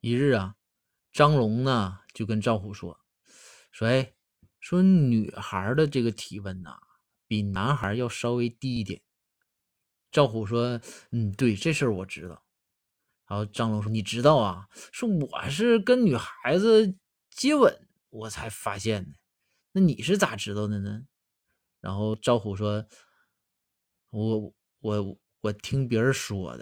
一日啊，张龙呢就跟赵虎说：“说哎，说女孩的这个体温呐，比男孩要稍微低一点。”赵虎说：“嗯，对，这事儿我知道。”然后张龙说：“你知道啊？说我是跟女孩子接吻，我才发现的。那你是咋知道的呢？”然后赵虎说：“我我我听别人说的。”